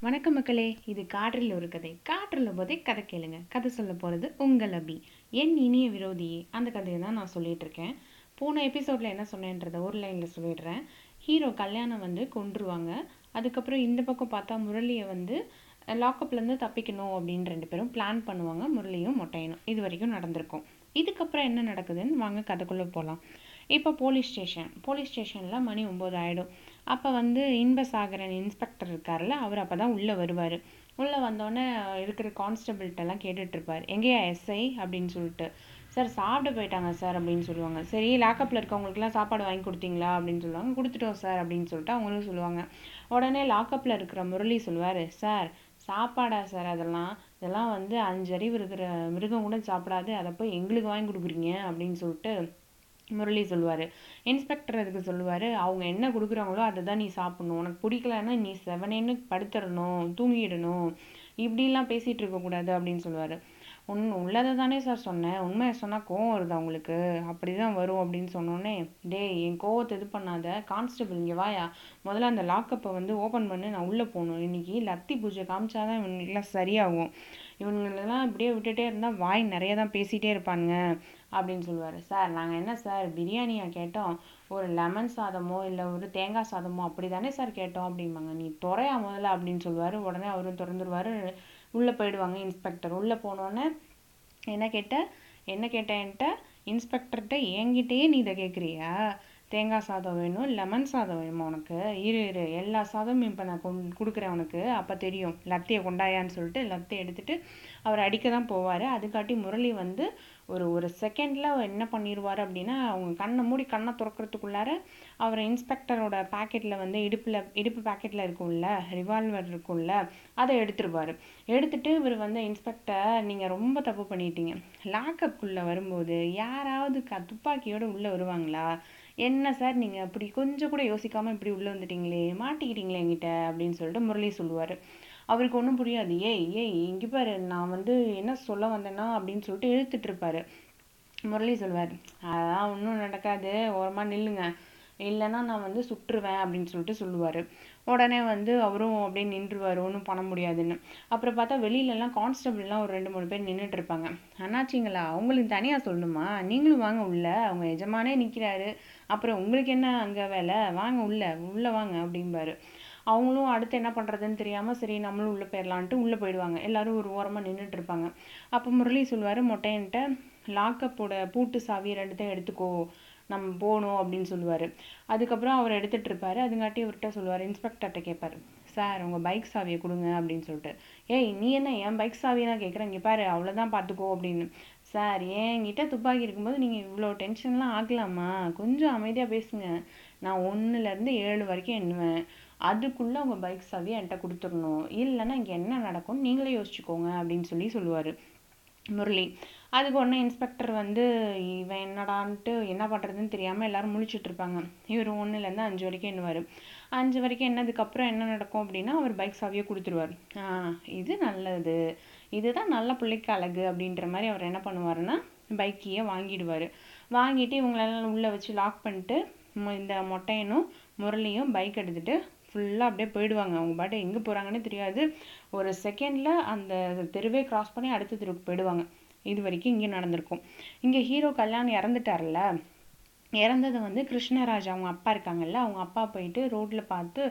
வணக்கம் மக்களே இது காற்றில் ஒரு கதை. காற்றில் போதே கதை கேளுங்க. கதை சொல்ல போகிறது உங்கள் அபி. என் இனிய விரோதியே அந்த கதையை தான் நான் சொல்லிகிட்ருக்கேன் இருக்கேன். போன எபிசோடில் என்ன சொன்னேன்றதை ஒரு லைனில் சொல்லிடுறேன். ஹீரோ கல்யாணம் வந்து கொண்டுருவாங்க அதுக்கப்புறம் இந்த பக்கம் பார்த்தா முரளியை வந்து லாக்கப்லேருந்து தப்பிக்கணும் அப்படின்னு ரெண்டு பேரும் பிளான் பண்ணுவாங்க. முரளியும் மொட்டையனும். இது வரைக்கும் நடந்திருக்கும். இதுக்கப்புறம் என்ன நடக்குதுன்னு வாங்க கதைக்குள்ளே போகலாம் இப்போ போலீஸ் ஸ்டேஷன் போலீஸ் ஸ்டேஷனில் மணி ஒம்பது ஆகிடும் அப்போ வந்து இன்பசாகரன் இன்ஸ்பெக்டர் இருக்கார்ல அவர் அப்போ தான் உள்ளே வருவார். உள்ளே வந்தோடனே இருக்கிற கான்ஸ்டபிள்கிட்டலாம் கேட்டுட்ருப்பார் எங்கேயா எஸ்ஐ அப்படின்னு சொல்லிட்டு. சார் சாப்பிட போயிட்டாங்க சார் அப்படின்னு சொல்லுவாங்க. சரி லாக்கப்பில் இருக்கவங்களுக்குலாம் சாப்பாடு வாங்கி கொடுத்தீங்களா? அப்படின்னு சொல்லுவாங்க. கொடுத்துட்டோம் சார் அப்படின்னு சொல்லிட்டு அவங்களும் சொல்லுவாங்க. உடனே லாக்கப்பில் இருக்கிற முரளி சொல்லுவார். சார் சாப்பாடா சார் அதெல்லாம்? இதெல்லாம் வந்து அஞ்சறிவு இருக்கிற மிருகம் கூட சாப்பிடாது. அதை போய் எங்களுக்கு வாங்கி கொடுக்குறீங்க அப்படின்னு சொல்லிட்டு முரளி சொல்லுவார். இன்ஸ்பெக்டர் அதுக்கு சொல்லுவார் அவங்க என்ன கொடுக்குறாங்களோ அதை தான் நீ சாப்பிட்ணும். உனக்கு பிடிக்கலன்னா நீ செவனேன்னு படுத்துடணும் தூங்கிடணும். இப்படிலாம் பேசிகிட்டு இருக்கக்கூடாது அப்படின்னு சொல்லுவார். உன் உள்ளதை தானே சார் சொன்னேன் உண்மையை சொன்னால் கோவம் வருது அவங்களுக்கு அப்படி தான் வரும் அப்படின்னு சொன்னோன்னே டேய் என் கோவத்தை இது பண்ணாத. கான்ஸ்டபிள் இங்கே வாயா. முதல்ல அந்த லாக்கப்பை வந்து ஓப்பன் பண்ணி நான் உள்ளே போகணும். இன்னைக்கு லத்தி பூஜை காமிச்சாதான் இவங்களுக்குலாம் சரியாகும். இவங்களெல்லாம் இப்படியே விட்டுட்டே இருந்தால் வாய் நிறைய தான் பேசிகிட்டே இருப்பானுங்க. அப்படின்னு சொல்லுவார். சார் நாங்கள் என்ன சார் பிரியாணியா கேட்டோம். ஒரு லெமன் சாதமோ இல்லை ஒரு தேங்காய் சாதமோ அப்படி தானே சார் கேட்டோம் அப்படிம்பாங்க. நீ துறையா முதல்ல அப்படின்னு சொல்லுவார். உடனே அவரும் திறந்துருவார். உள்ளே போயிடுவாங்க இன்ஸ்பெக்டர் உள்ளே போனோடனே என்ன கேட்ட? என்ன கேட்டேன்ட்ட இன்ஸ்பெக்டர்கிட்ட என்கிட்டயே நீ இதை கேட்குறியா தேங்காய் சாதம் வேணும் லெமன் சாதம் வேணுமா உனக்கு? இரு இரு. எல்லா சாதமும் இப்போ நான் கொண் கொடுக்குறேன் உனக்கு. அப்போ தெரியும். லத்தையை கொண்டாயான்னு சொல்லிட்டு லத்தை எடுத்துகிட்டு அவர் அடிக்க தான் போவார். அதுக்காட்டி முரளி வந்து ஒரு ஒரு செகண்டில் என்ன பண்ணிடுவார் அப்படின்னா அவங்க கண்ணை மூடி கண்ணை திறக்கிறதுக்குள்ளார அவர் இன்ஸ்பெக்டரோட பேக்கெட்டில் வந்து இடுப்பில் இடுப்பு பேக்கெட்டில் இருக்கும்ல ரிவால்வர் இருக்கும்ல அதை எடுத்துருவார். எடுத்துட்டு இவர் வந்து இன்ஸ்பெக்டர் நீங்கள் ரொம்ப தப்பு பண்ணிட்டீங்க. லாக்கப்புக்குள்ளே வரும்போது யாராவது க துப்பாக்கியோடு உள்ளே வருவாங்களா? என்ன சார் நீங்கள் அப்படி கொஞ்சம் கூட யோசிக்காமல் இப்படி உள்ளே வந்துட்டீங்களே? மாட்டிக்கிட்டீங்களே என்கிட்ட? அப்படின்னு சொல்லிட்டு முரளி சொல்லுவார். அவருக்கு ஒன்றும் புரியாது. ஏய் ஏய் இங்கே பாரு நான் வந்து என்ன சொல்ல வந்தேன்னா அப்படின்னு சொல்லிட்டு எழுத்துட்டுருப்பாரு முரளி சொல்வார் அதெல்லாம் ஒன்றும் நடக்காது. ஓரமாக நில்லுங்க. இல்லைன்னா நான் வந்து சுற்றுவேன் அப்படின்னு சொல்லிட்டு சொல்லுவார். உடனே வந்து அவரும் அப்படியே நின்றுவார் ஒன்றும் பண்ண முடியாதுன்னு. அப்புறம் பார்த்தா வெளியிலலாம் கான்ஸ்டபிள்லாம் ஒரு ரெண்டு மூணு பேர் நின்றுட்டு இருப்பாங்க அண்ணாச்சிங்களா அவங்களுக்கு தனியாக சொல்லணுமா நீங்களும் வாங்க உள்ள. அவங்க எஜமானே நிற்கிறாரு அப்புறம் உங்களுக்கு என்ன அங்கே வேலை? வாங்க உள்ள. உள்ளே வாங்க அப்படிம்பாரு. அவங்களும் அடுத்து என்ன பண்ணுறதுன்னு தெரியாமல் சரி நம்மளும் உள்ளே போயிடலான்ட்டு உள்ளே போயிடுவாங்க. எல்லோரும் ஒரு ஓரமாக நின்றுட்டு இருப்பாங்க அப்போ முரளி சொல்லுவார் மொட்டையன்ட்ட லாக்கப்போட பூட்டு சாவி ரெண்டுத்தையும் எடுத்துக்கோ. நம்ம போகணும் அப்படின்னு சொல்லுவார். அதுக்கப்புறம் அவர் எடுத்துகிட்டு இருப்பார் அதுங்காட்டி அவர்கிட்ட சொல்லுவார் இன்ஸ்பெக்டர்கிட்ட கேட்பார் சார் உங்கள் பைக் சாவியை கொடுங்க அப்படின்னு சொல்லிட்டு. ஏய் நீ என்ன என் பைக் சாவியெல்லாம் கேட்குறேன் இங்கே பாரு அவ்வளோதான் பார்த்துக்கோ அப்படின்னு. சார் என்கிட்ட துப்பாக்கி இருக்கும்போது நீங்கள் இவ்வளோ டென்ஷன்லாம் ஆகலாமா கொஞ்சம் அமைதியாக பேசுங்க. நான் ஒன்றுலேருந்து ஏழு வரைக்கும் எண்ணுவேன். அதுக்குள்ளே அவங்க பைக் சாவியை என்கிட்ட கொடுத்துடணும். இல்லைன்னா இங்கே என்ன நடக்கும்னு நீங்களே யோசிச்சுக்கோங்க அப்படின்னு சொல்லி சொல்லுவார். முரளி. அதுக்கு உடனே இன்ஸ்பெக்டர் வந்து இவன் என்னடான்ட்டு என்ன பண்ணுறதுன்னு தெரியாமல் எல்லோரும் முழிச்சிட்டு இருப்பாங்க. இவர் ஒன்றுலேருந்து அஞ்சு வரைக்கும் எண்ணுவார். அஞ்சு வரைக்கும் என்னதுக்கப்புறம் என்ன நடக்கும் அப்படின்னா அவர் பைக் சாவியை கொடுத்துருவார். இது நல்லது. இதுதான் நல்ல பிள்ளைக்கு அழகு அப்படின்ற மாதிரி அவர் என்ன பண்ணுவாருன்னா பைக்கையே வாங்கிடுவார். வாங்கிட்டு இவங்களெல்லாம் உள்ளே வச்சு லாக் பண்ணிட்டு இந்த மொட்டையனும் முரளியும் பைக் எடுத்துகிட்டு ஃபுல்லாக அப்படியே போயிடுவாங்க. அவங்க பாட்டு எங்கே போகிறாங்கன்னு தெரியாது. ஒரு செகண்டில் அந்த தெருவே கிராஸ் பண்ணி அடுத்த தெருவுக்கு போயிடுவாங்க. இது வரைக்கும் இங்கே நடந்திருக்கும். இங்கே ஹீரோ கல்யாணம் இறந்துட்டார்ல. இறந்தது வந்து கிருஷ்ணராஜ். அவங்க அப்பா இருக்காங்கல்ல. அவங்க அப்பா போயிட்டு ரோட்டில் பார்த்து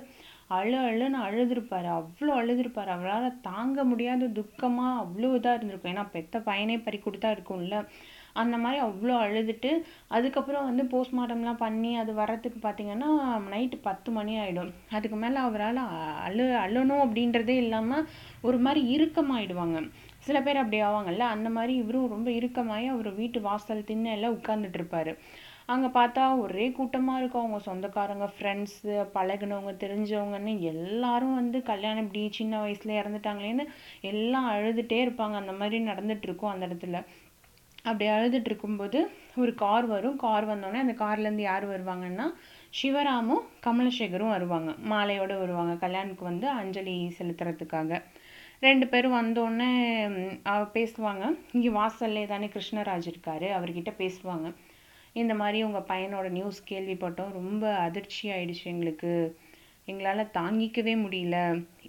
அழு அழுன்னு அழுதுருப்பார். அவ்வளோ அழுதுருப்பார். அவரால் தாங்க முடியாத துக்கமாக அவ்வளோ இதாக இருந்திருக்கும். ஏன்னா பெத்த பையனே பறி கொடுத்தா இருக்கும்ல. அந்த மாதிரி அவ்வளோ அழுதுட்டு அதுக்கப்புறம் வந்து போஸ்ட்மார்ட்டம்லாம் பண்ணி அது வர்றதுக்கு பார்த்திங்கன்னா நைட்டு பத்து மணி ஆகிடும் அதுக்கு மேலே அவரால் அழு அழணும் அப்படின்றதே இல்லாமல் ஒரு மாதிரி இறுக்கமாயிடுவாங்க. சில பேர் அப்படி ஆவாங்கல்ல அந்த மாதிரி இவரும் ரொம்ப இறுக்கமாகி அவர் வீட்டு வாசல் திண்ணையில் உட்காந்துட்ருப்பாரு அங்கே பார்த்தா ஒரே கூட்டமாக இருக்கும். அவங்க சொந்தக்காரங்க ஃப்ரெண்ட்ஸு பழகுனவங்க தெரிஞ்சவங்கன்னு எல்லாரும் வந்து கல்யாணம் இப்படி சின்ன வயசுல இறந்துட்டாங்களேன்னு எல்லாம் அழுதுகிட்டே இருப்பாங்க. அந்த மாதிரி நடந்துட்டு இருக்கும் அந்த இடத்துல. அப்படி அழுதுட்டு இருக்கும்போது ஒரு கார் வரும். கார் வந்தோடனே அந்த கார்லேருந்து யார் வருவாங்கன்னா சிவராமும் கமலசேகரும் வருவாங்க. மாலையோடு வருவாங்க. கல்யாணுக்கு வந்து அஞ்சலி செலுத்துறதுக்காக. ரெண்டு பேரும் வந்தோடனே பேசுவாங்க. இங்கே வாசல்லே தானே கிருஷ்ணராஜ் இருக்காரு. அவர்கிட்ட பேசுவாங்க. இந்த மாதிரி உங்கள் பையனோட நியூஸ் கேள்விப்பட்டோம். ரொம்ப அதிர்ச்சி ஆயிடுச்சு எங்களுக்கு. எங்களால் தாங்கிக்கவே முடியல.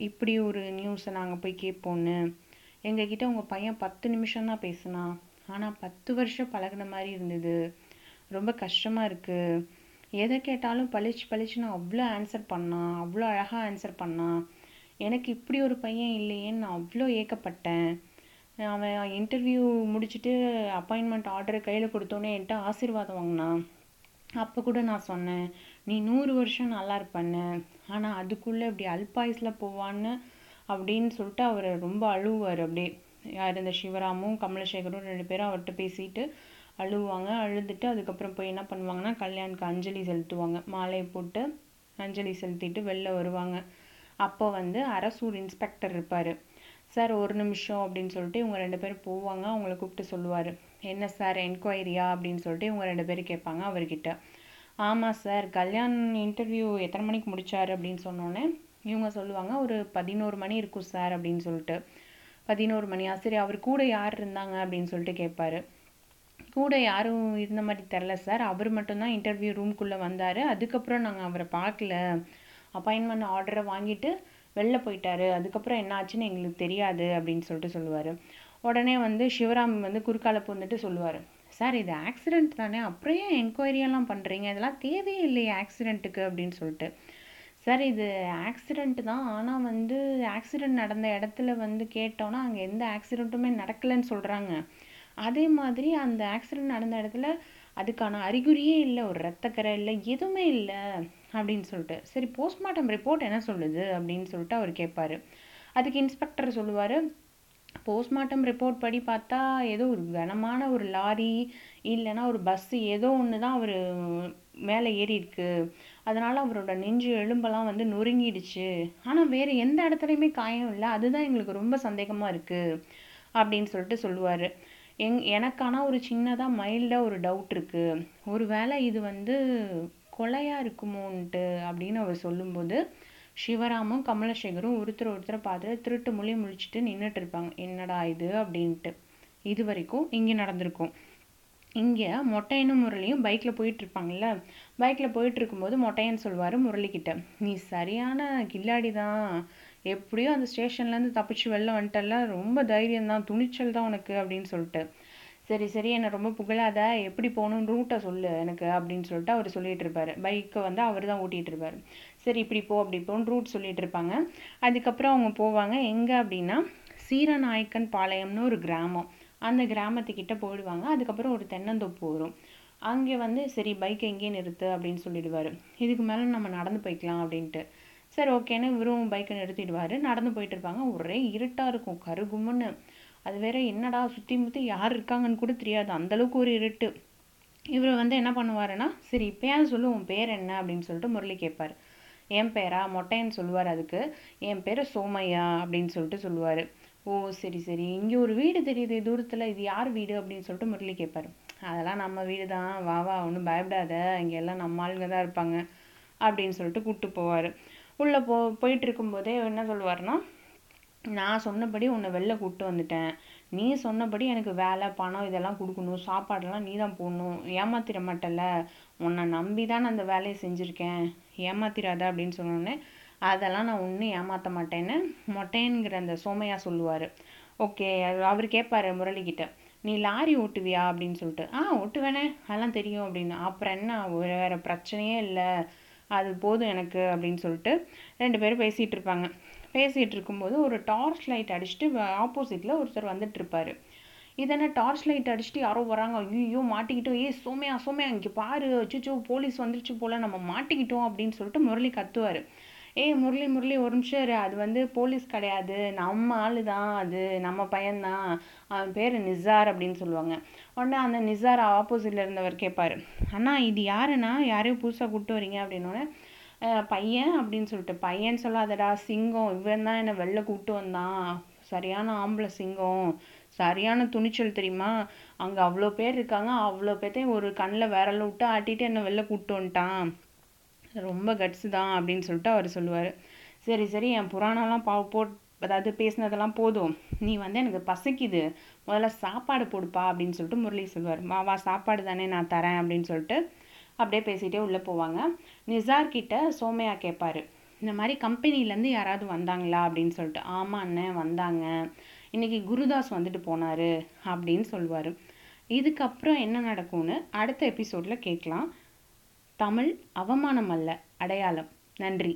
இப்படி ஒரு நியூஸை நாங்கள் போய் கேட்போன்னு. எங்ககிட்ட உங்கள் பையன் பத்து நிமிஷம் தான் பேசினான் ஆனால் பத்து வருஷம் பழகுன மாதிரி இருந்தது. ரொம்ப கஷ்டமாக இருக்குது எதை கேட்டாலும் பளிச்சு பளிச்சுன்னு அவ்வளோ ஆன்சர் பண்ணான் அவ்வளோ அழகாக ஆன்சர் பண்ணான் எனக்கு இப்படி ஒரு பையன் இல்லையேன்னு நான் அவ்வளோ ஏக்கப்பட்டேன். அவன் இன்டர்வியூ முடிச்சுட்டு அப்பாயின்மெண்ட் ஆர்டரை கையில் கொடுத்தோன்னே என்கிட்ட ஆசீர்வாதம் வாங்கினான் அப்போ கூட நான் சொன்னேன் நீ நூறு வருஷம் நல்லா இருப்பண்ண ஆனால் அதுக்குள்ளே இப்படி அல்பாயுஸில் போவான்னு அப்படின்னு சொல்லிட்டு அவர் ரொம்ப அழுவார் அப்படியே. யார் இந்த சிவராமும் கமலசேகரும் ரெண்டு பேரும் அவர்கிட்ட பேசிட்டு அழுவாங்க அழுதுட்டு அதுக்கப்புறம் போய் என்ன பண்ணுவாங்கன்னா கல்யாணுக்கு அஞ்சலி செலுத்துவாங்க. மாலையை போட்டு அஞ்சலி செலுத்திட்டு வெளில வருவாங்க. அப்போ வந்து அரசூர் இன்ஸ்பெக்டர் இருப்பார். சார் ஒரு நிமிஷம் அப்படின்னு சொல்லிட்டு இவங்க ரெண்டு பேரும் போவாங்க. அவங்கள கூப்பிட்டு சொல்லுவார். என்ன சார் என்கொயரியா? அப்படின்னு சொல்லிட்டு இவங்க ரெண்டு பேரும் கேட்பாங்க அவர்கிட்ட. ஆமாம் சார் கல்யாண் இன்டர்வியூ எத்தனை மணிக்கு முடித்தார் அப்படின்னு சொன்னோன்னே இவங்க சொல்லுவாங்க ஒரு பதினோரு மணி இருக்கும் சார் அப்படின்னு சொல்லிட்டு. பதினோரு மணியா சரி அவர் கூட யார் இருந்தாங்க அப்படின்னு சொல்லிட்டு கேட்பாரு. கூட யாரும் இருந்த மாதிரி தெரில சார். அவர் மட்டும்தான் இன்டர்வியூ ரூம்குள்ளே வந்தார். அதுக்கப்புறம் நாங்கள் அவரை பார்க்கல. அப்பாயின்மெண்ட் ஆர்டரை வாங்கிட்டு வெளில போயிட்டாரு. அதுக்கப்புறம் என்ன ஆச்சுன்னு எங்களுக்கு தெரியாது அப்படின்னு சொல்லிட்டு சொல்லுவார். உடனே வந்து சிவராம் வந்து குறுக்கால பூந்துட்டு சொல்லுவார். சார் இது ஆக்சிடெண்ட் தானே? அப்புறம் ஏன் என்கொயரியெல்லாம் பண்ணுறீங்க இதெல்லாம் தேவையே இல்லையே ஆக்சிடெண்ட்டுக்கு அப்படின்னு சொல்லிட்டு. சார் இது ஆக்சிடெண்ட்டு தான். ஆனால் வந்து ஆக்சிடெண்ட் நடந்த இடத்துல வந்து கேட்டோன்னா அங்கே எந்த ஆக்சிடெண்ட்டுமே நடக்கலைன்னு சொல்கிறாங்க அதே மாதிரி அந்த ஆக்சிடெண்ட் நடந்த இடத்துல அதுக்கான அறிகுறியே இல்லை ஒரு ரத்தக்கரை இல்லை எதுவுமே இல்லை அப்படின்னு சொல்லிட்டு. சரி போஸ்ட்மார்ட்டம் ரிப்போர்ட் என்ன சொல்லுது? அப்படின்னு சொல்லிட்டு அவர் கேட்பார் அதுக்கு இன்ஸ்பெக்டர் சொல்லுவார் போஸ்ட்மார்ட்டம் ரிப்போர்ட் படி பார்த்தா ஏதோ ஒரு கனமான ஒரு லாரி இல்லைன்னா ஒரு பஸ்ஸு ஏதோ ஒன்று தான் அவர் மேலே ஏறி இருக்குது அதனால் அவரோட நெஞ்சு எலும்பெல்லாம் வந்து நொறுங்கிடுச்சு. ஆனால் வேறு எந்த இடத்துலையுமே காயம் இல்லை. அதுதான் எங்களுக்கு ரொம்ப சந்தேகமாக இருக்குது அப்படின்னு சொல்லிட்டு சொல்லுவார். எங் எனக்கான ஒரு சின்னதாக மைல்டாக ஒரு டவுட் இருக்குது ஒரு வேளை இது வந்து கொலையாக இருக்குமோன்ட்டு அப்படின்னு அவர் சொல்லும்போது சிவராமும் கமலசேகரும் ஒருத்தர் ஒருத்தரை பார்த்துட்டு திருட்டு மொழி முழிச்சிட்டு நின்றுட்டு இருப்பாங்க. என்னடா இது? அப்படின்ட்டு. இது வரைக்கும் இங்கே நடந்திருக்கும். இங்கே மொட்டையனும் முரளியும் பைக்கில் போயிட்டுருப்பாங்கல்ல? பைக்கில் போயிட்டு இருக்கும்போது மொட்டையன் சொல்லுவார் முரளிக்கிட்ட நீ சரியான கில்லாடி தான். எப்படியோ அந்த ஸ்டேஷன்லேருந்து தப்பிச்சு வெளில வந்துட்டல ரொம்ப தைரியம் தான். துணிச்சல் தான் உனக்கு. அப்படின்னு சொல்லிட்டு. சரி சரி. என்னை ரொம்ப புகழாத. எப்படி போகணும்? ரூட்டை சொல்லு எனக்கு. அப்படின்னு சொல்லிட்டு அவர் சொல்லிட்டு இருப்பார் பைக்கை வந்து அவர் தான் ஓட்டிகிட்டு இருப்பார் சரி இப்படி போ அப்படி போன்னு ரூட் சொல்லிட்டு இருப்பாங்க அதுக்கப்புறம் அவங்க போவாங்க. எங்கே அப்படின்னா சீரநாயக்கன் பாளையம்னு ஒரு கிராமம். அந்த கிராமத்துக்கிட்ட போயிடுவாங்க. அதுக்கப்புறம் ஒரு தென்னந்தோப்பு வரும். அங்கே வந்து சரி பைக்கை எங்கேயே நிறுத்து அப்படின்னு சொல்லிடுவார். இதுக்கு மேலே நம்ம நடந்து போய்க்கலாம் அப்படின்ட்டு. சரி ஓகேன்னு இவரும் பைக்கை நிறுத்திடுவார். நடந்து போயிட்டு இருப்பாங்க. ஒரே இருட்டாக இருக்கும். கருகும்னு அது வேற என்னடா சுற்றி முற்றி யார் இருக்காங்கன்னு கூட தெரியாது. அந்தளவுக்கு ஒரு இருட்டு. இவர் வந்து என்ன பண்ணுவாருன்னா சரி இப்போயாவது சொல்லு உன் பேர் என்ன? அப்படின்னு சொல்லிட்டு முரளி கேட்பார். என் பேரா? மொட்டைன்னு சொல்லுவார் அதுக்கு. என் பேர் சோமையா? அப்படின்னு சொல்லிட்டு சொல்லுவார். ஓ சரி சரி. இங்கே ஒரு வீடு தெரியுது தூரத்தில். இது யார் வீடு அப்படின்னு சொல்லிட்டு முரளி கேட்பாரு அதெல்லாம் நம்ம வீடு தான் வா வா ஒன்றும் பயப்படாத. இங்கே எல்லாம் நம்ம ஆளுங்க தான் இருப்பாங்க அப்படின்னு சொல்லிட்டு கூப்பிட்டு போவார். உள்ளே போ போயிட்டு இருக்கும்போதே என்ன சொல்லுவாருன்னா நான் சொன்னபடி உன்னை வெளில கூப்பிட்டு வந்துட்டேன். நீ சொன்னபடி எனக்கு வேலை பணம் இதெல்லாம் கொடுக்கணும். சாப்பாடெல்லாம் நீ தான் போடணும். ஏமாத்திட மாட்டல உன்னை நம்பி தான் அந்த வேலையை செஞ்சுருக்கேன். ஏமாத்திராத அப்படின்னு சொன்னோடனே அதெல்லாம் நான் ஒன்றும் ஏமாற்ற மாட்டேன்னு மொட்டையனுங்கிற அந்த சோமையா சொல்லுவார். ஓகே அவர் கேட்பார் முரளிக்கிட்ட நீ லாரி ஓட்டுவியா அப்படின்னு சொல்லிட்டு. ஆ ஓட்டுவேனே அதெல்லாம் தெரியும் அப்படின்னு. அப்புறம் என்ன வேறு பிரச்சனையே இல்லை. அது போதும் எனக்கு அப்படின்னு சொல்லிட்டு ரெண்டு பேரும் பேசிகிட்டு இருப்பாங்க. பேசிகிட்டு இருக்கும்போது ஒரு டார்ச் லைட் அடிச்சுட்டு ஆப்போசிட்டில் ஒருத்தர் வந்துட்டு இருப்பார். இதென்ன டார்ச் லைட் அடிச்சுட்டு யாரோ வராங்க. ஐயோ மாட்டிக்கிட்டோம். ஏய் சோமையா சோமையா இங்கே பாரு. அச்சுச்சோ போலீஸ் வந்துருச்சு போல. நம்ம மாட்டிக்கிட்டோம் அப்படின்னு சொல்லிட்டு முரளி கத்துவார். ஏய் முரளி முரளி ஒரு நிமிஷம் இரு. அது வந்து போலீஸ் கிடையாது. நம்ம ஆளு தான் அது. நம்ம பையன்தான். அவன் பேர் நிசார் அப்படின்னு சொல்லுவாங்க. உடனே அந்த நிசார் ஆப்போசிட்டில் இருந்தவர் கேட்பார் அண்ணா இது யாருண்ணா? யாரையும் புதுசாக கூப்பிட்டு வரீங்க? அப்படின்னோடனே பையன் அப்படின்னு சொல்லிட்டு பையன் சொல்லாதடா சிங்கம். இவன் தான் என்னை வெளில கூப்பிட்டு வந்தான். சரியான ஆம்பளை சிங்கம். சரியான துணிச்சல் தெரியுமா? அங்கே அவ்வளோ பேர் இருக்காங்க. அவ்வளோ பேர்த்தையும் ஒரு கண்ணில் விரல விட்டு ஆட்டிட்டு என்னை வெளில கூப்பிட்டு வந்துட்டான். ரொம்ப கட்ஸு தான் அப்படின்னு சொல்லிட்டு அவர் சொல்லுவார். சரி சரி என் புராணம்லாம் பா போட் அதாவது பேசினதெல்லாம் போதும். நீ வந்து எனக்கு பசிக்குது. முதல்ல சாப்பாடு போடுப்பா அப்படின்னு சொல்லிட்டு முரளி சொல்லுவார். வா வா சாப்பாடு தானே நான் தரேன் அப்படின்னு சொல்லிட்டு அப்படியே பேசிகிட்டே உள்ளே போவாங்க. நிசார்கிட்ட சோமையா கேட்பார். இந்த மாதிரி கம்பெனிலேருந்து யாராவது வந்தாங்களா அப்படின்னு சொல்லிட்டு. ஆமாம் அண்ணன் வந்தாங்க. இன்றைக்கி குருதாஸ் வந்துட்டு போனார் அப்படின்னு சொல்லுவார். இதுக்கப்புறம் என்ன நடக்கும்னு அடுத்த எபிசோடில் கேட்கலாம். தமிழ் அவமானம் அல்ல அடையாளம். நன்றி.